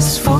is for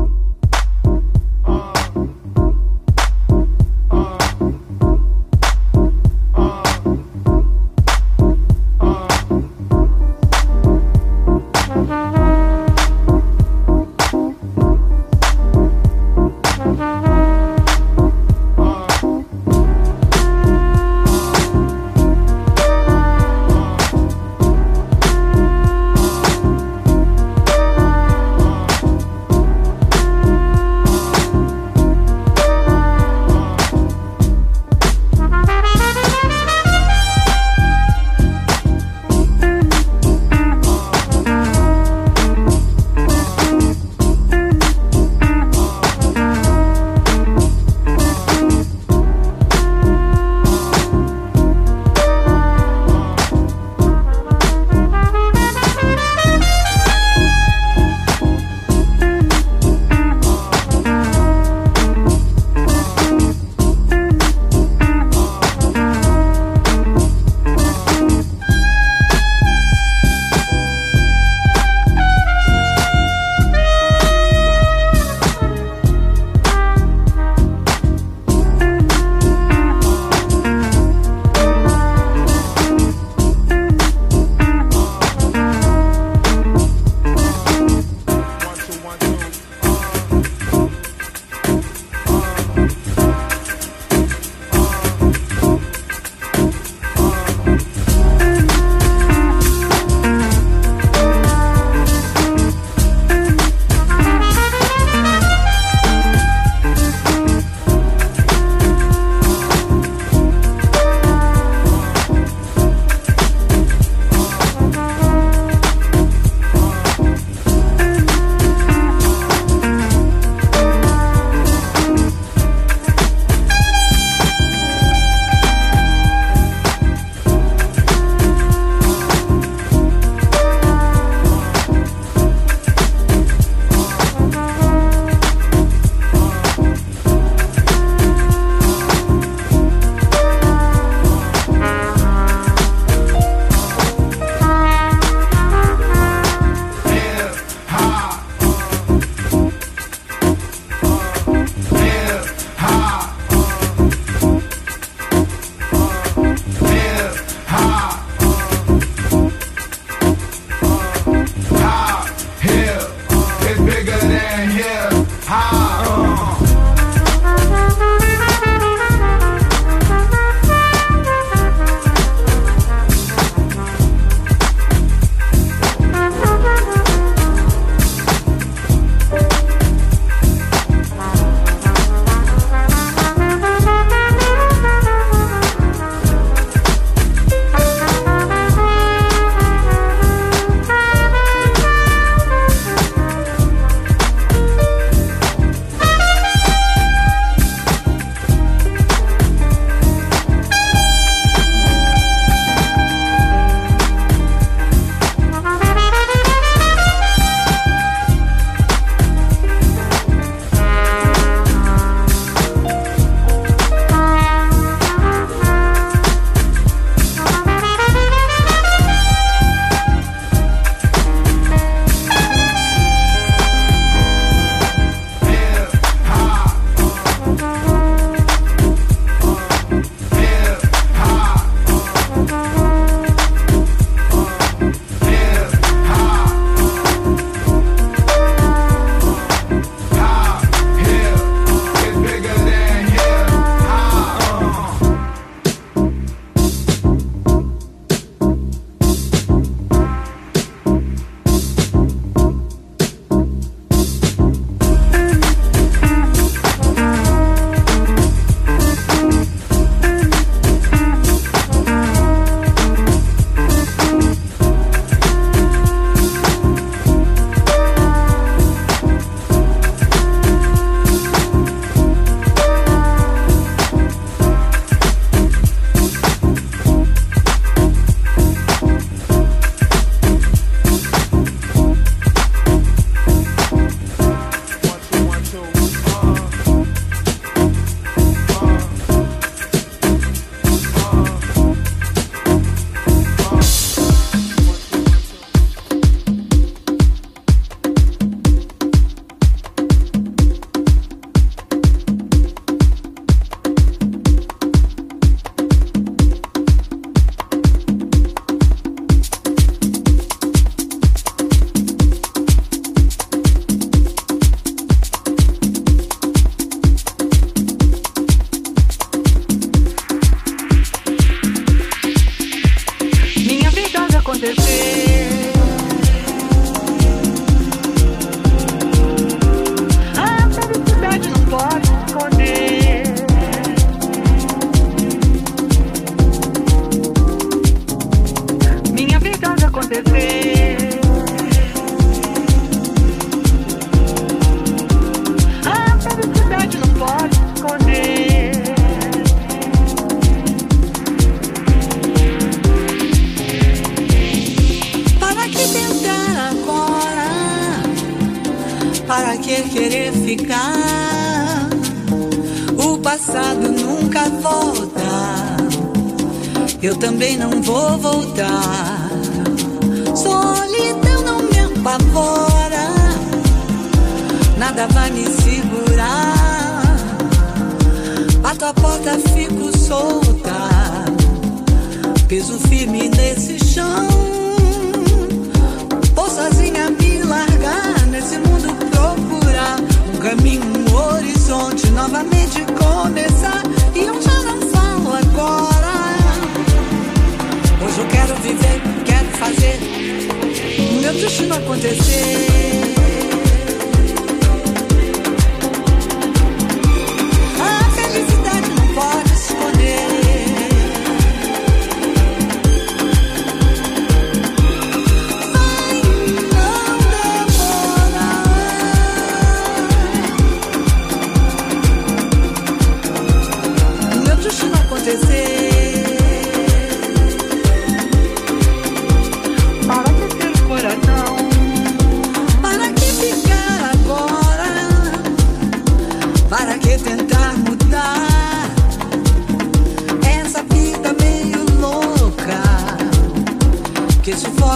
Passado nunca volta. Eu também não vou voltar. Solidão não me apavora. Nada vai me segurar. A porta, fico solta. Peso firme nesse chão. Vou sozinha me largar nesse mundo procurar um caminho, um horizonte, novamente começar. E eu já não falo agora. Hoje eu quero viver, quero fazer o meu destino acontecer.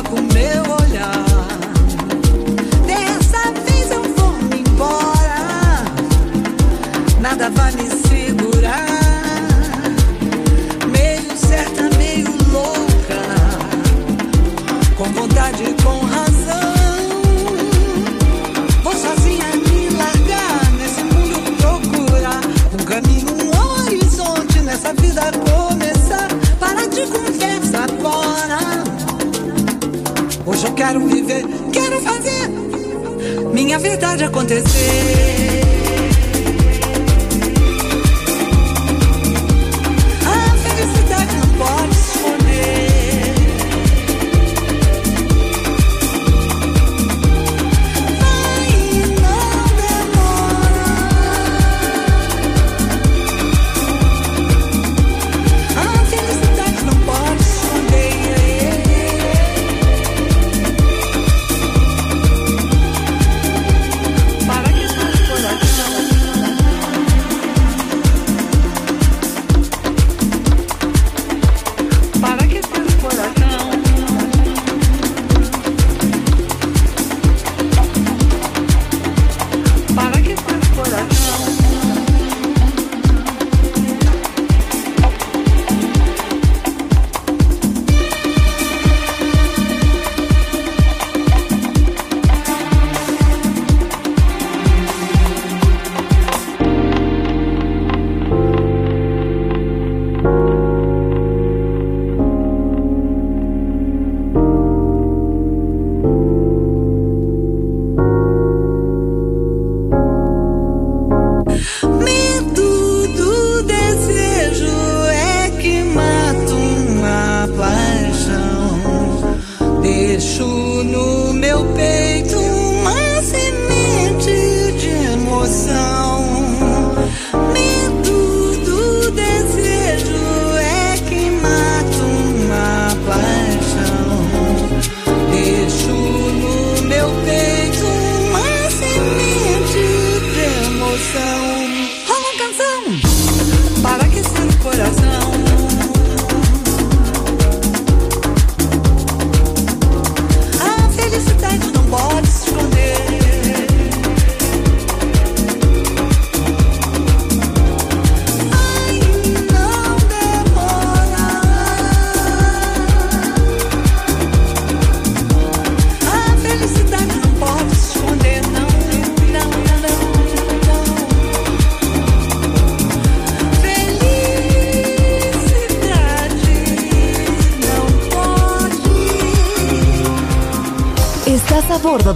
O meu olhar? Dessa vez eu vou me embora, nada vai me segurar. Meio certa, meio louca com vontade com Hoje eu quero viver, quero fazer minha verdade acontecer.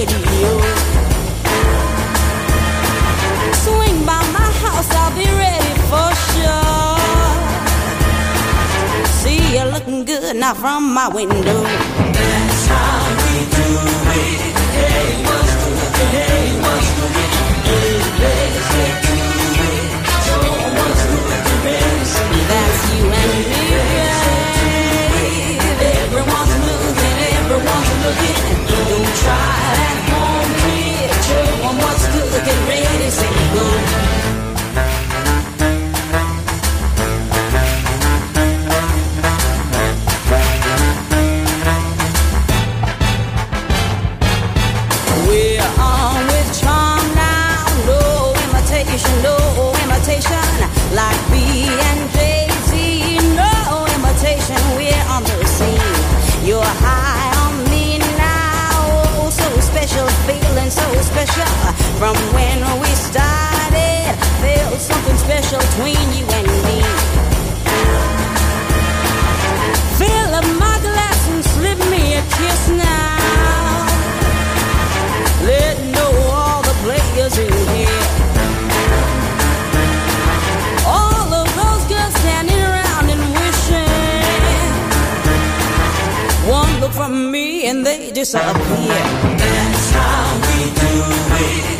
Radio. Swing by my house, I'll be ready for sure. See you looking good now from my window. That's how we do it. Hey, what's cooking? Hey, what's cooking? Hey, it. That's everyone's looking. Don't try special, feeling so special. From when we started, felt something special between you and me. Fill up my glass and slip me a kiss now. Let know all the players in here. All of those girls standing around and wishing. One look from me and they disappear. That's how we do it.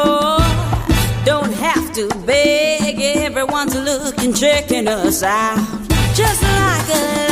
checking us out. Just like a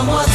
I'm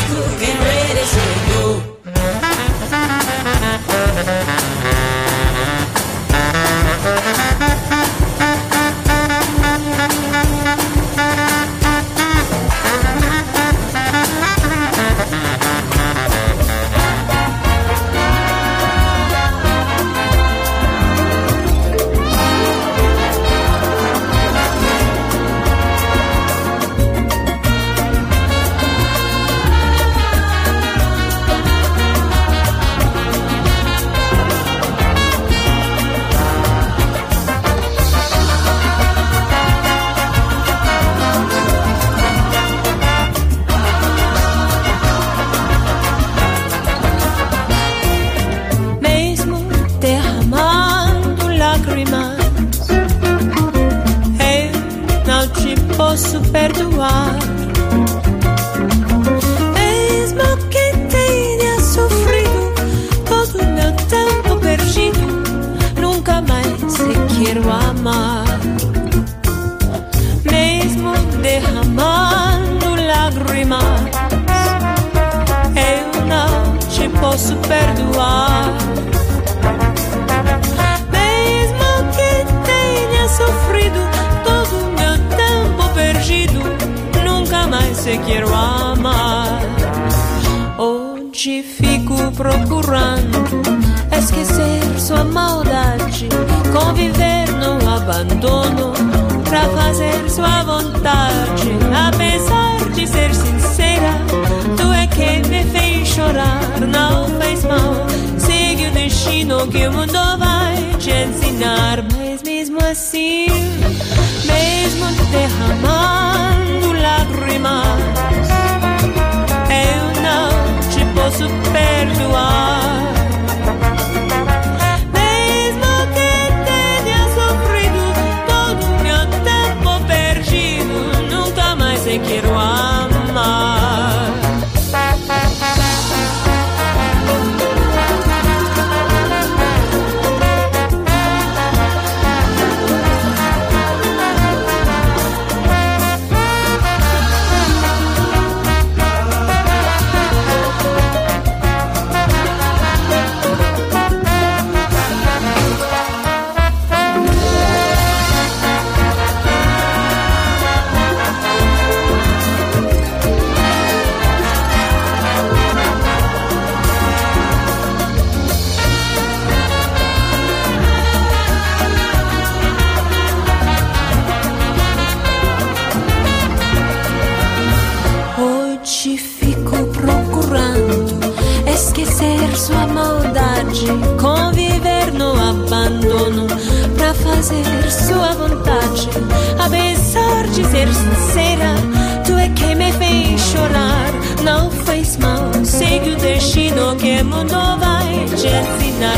não fez mal. Segue o destino que o mundo vai te ensinar, mas mesmo assim, mesmo derramando lágrimas, eu não te posso perdoar. Mesmo que fazer sua vontade. Apesar de ser sincera, tu é quem me fez chorar, não fez mal. Segue o destino que o mundo vai te ensinar,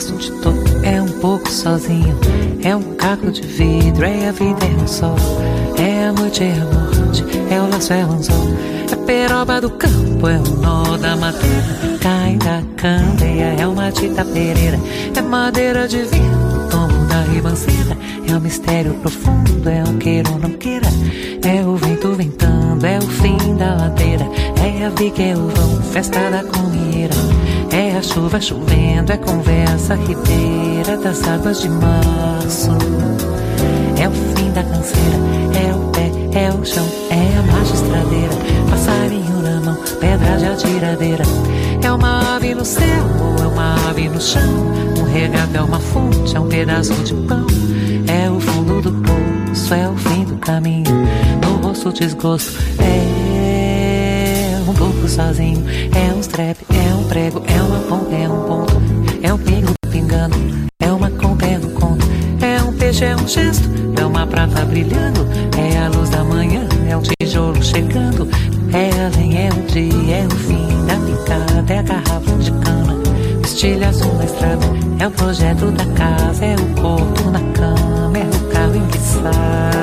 Resto de todo, é um pouco sozinho. É um caco de vidro, é a vida, é um sol. É a noite, é a morte, é o laço, é o anzol. É peroba do campo, é o nó da madeira. Cai da candeia, é uma tita pereira. É madeira de vinho, tomo da ribanceira. É um mistério profundo, é um queira ou não queira. É o vento ventando, é o fim da ladeira. É a viga, é o vão, festa da comieira. É a chuva chovendo, é conversa ribeira das águas de março. É o fim da canseira, é o pé, é o chão, é a magistradeira. Passarinho na mão, pedra de atiradeira. É uma ave no céu, ou é uma ave no chão. Um regato é uma fonte, é um pedaço de pão. É o fundo do poço, é o fim do caminho. No rosto desgosto, é sozinho. É um strep, é um prego, é uma ponta, é um ponto. É um pingo pingando, é uma conta, é um conto. É um peixe, é um gesto, é uma prata brilhando. É a luz da manhã, é um tijolo chegando. É além, é o dia, é o fim da picada, é a garrafa de cana. Estilha azul na estrada, é o projeto da casa, é o corpo na cama, é o carro enguiçado. É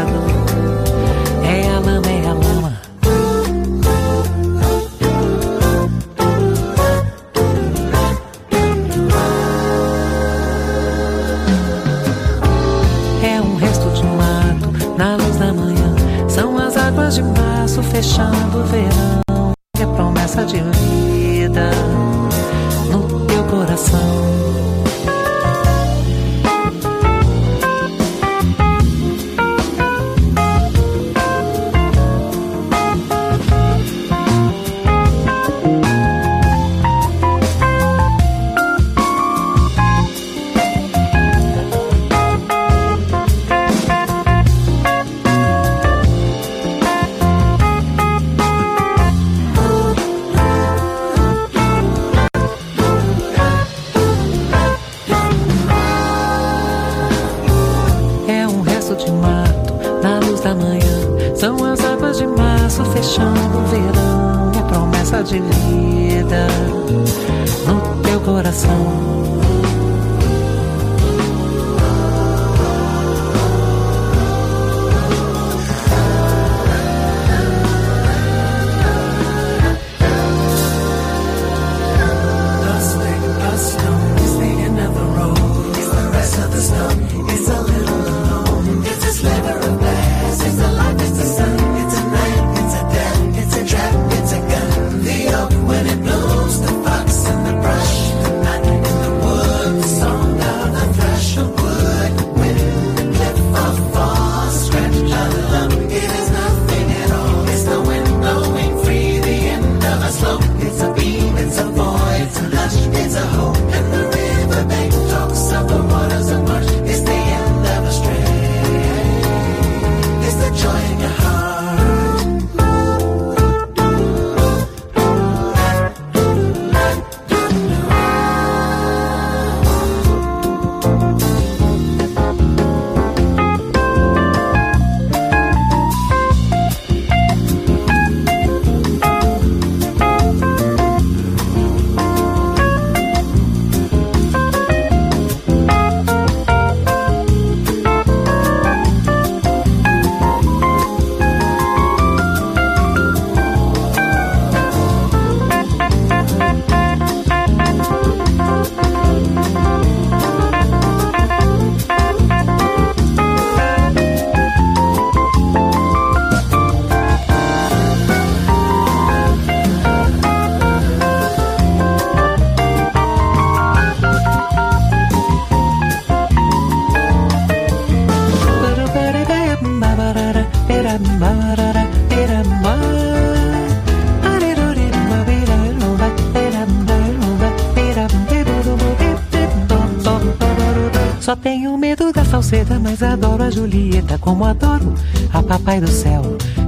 mas adoro a Julieta como adoro a Papai do Céu.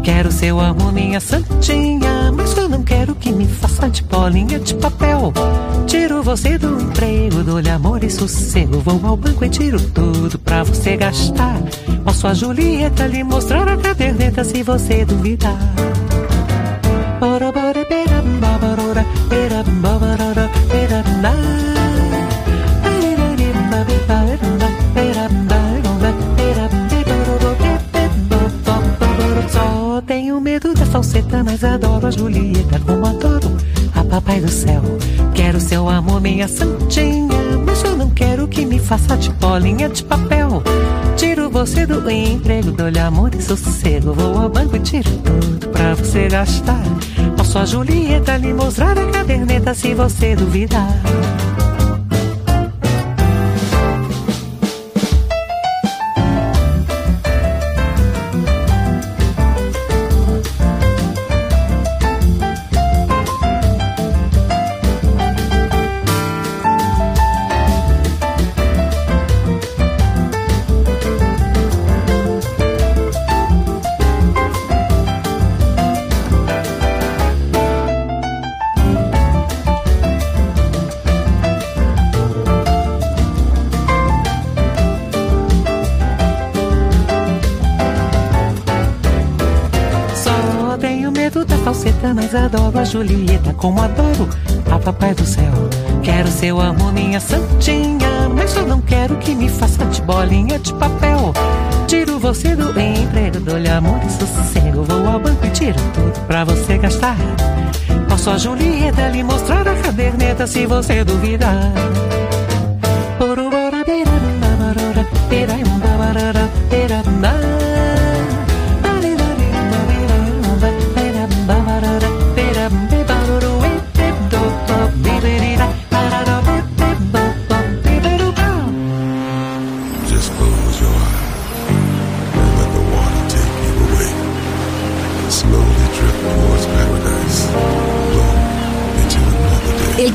Quero seu amor, minha santinha, mas eu não quero que me faça de bolinha de papel. Tiro você do emprego, dou-lhe amor e sossego. Vou ao banco e tiro tudo pra você gastar. Posso a Julieta lhe mostrar a caderneta se você duvidar. Bora, bora, mas adoro a Julieta como adoro a Papai do Céu. Quero seu amor, minha santinha, mas eu não quero que me faça de bolinha de papel. Tiro você do emprego, dou-lhe amor e sossego. Vou ao banco e tiro tudo pra você gastar. Posso a Julieta lhe mostrar a caderneta se você duvidar. Julieta como adoro a papai do céu. Quero seu amor, minha santinha, mas só não quero que me faça de bolinha de papel. Tiro você do emprego, dou-lhe amor e sossego. Vou ao banco e tiro tudo pra você gastar. Posso a Julieta lhe mostrar a caderneta se você duvidar.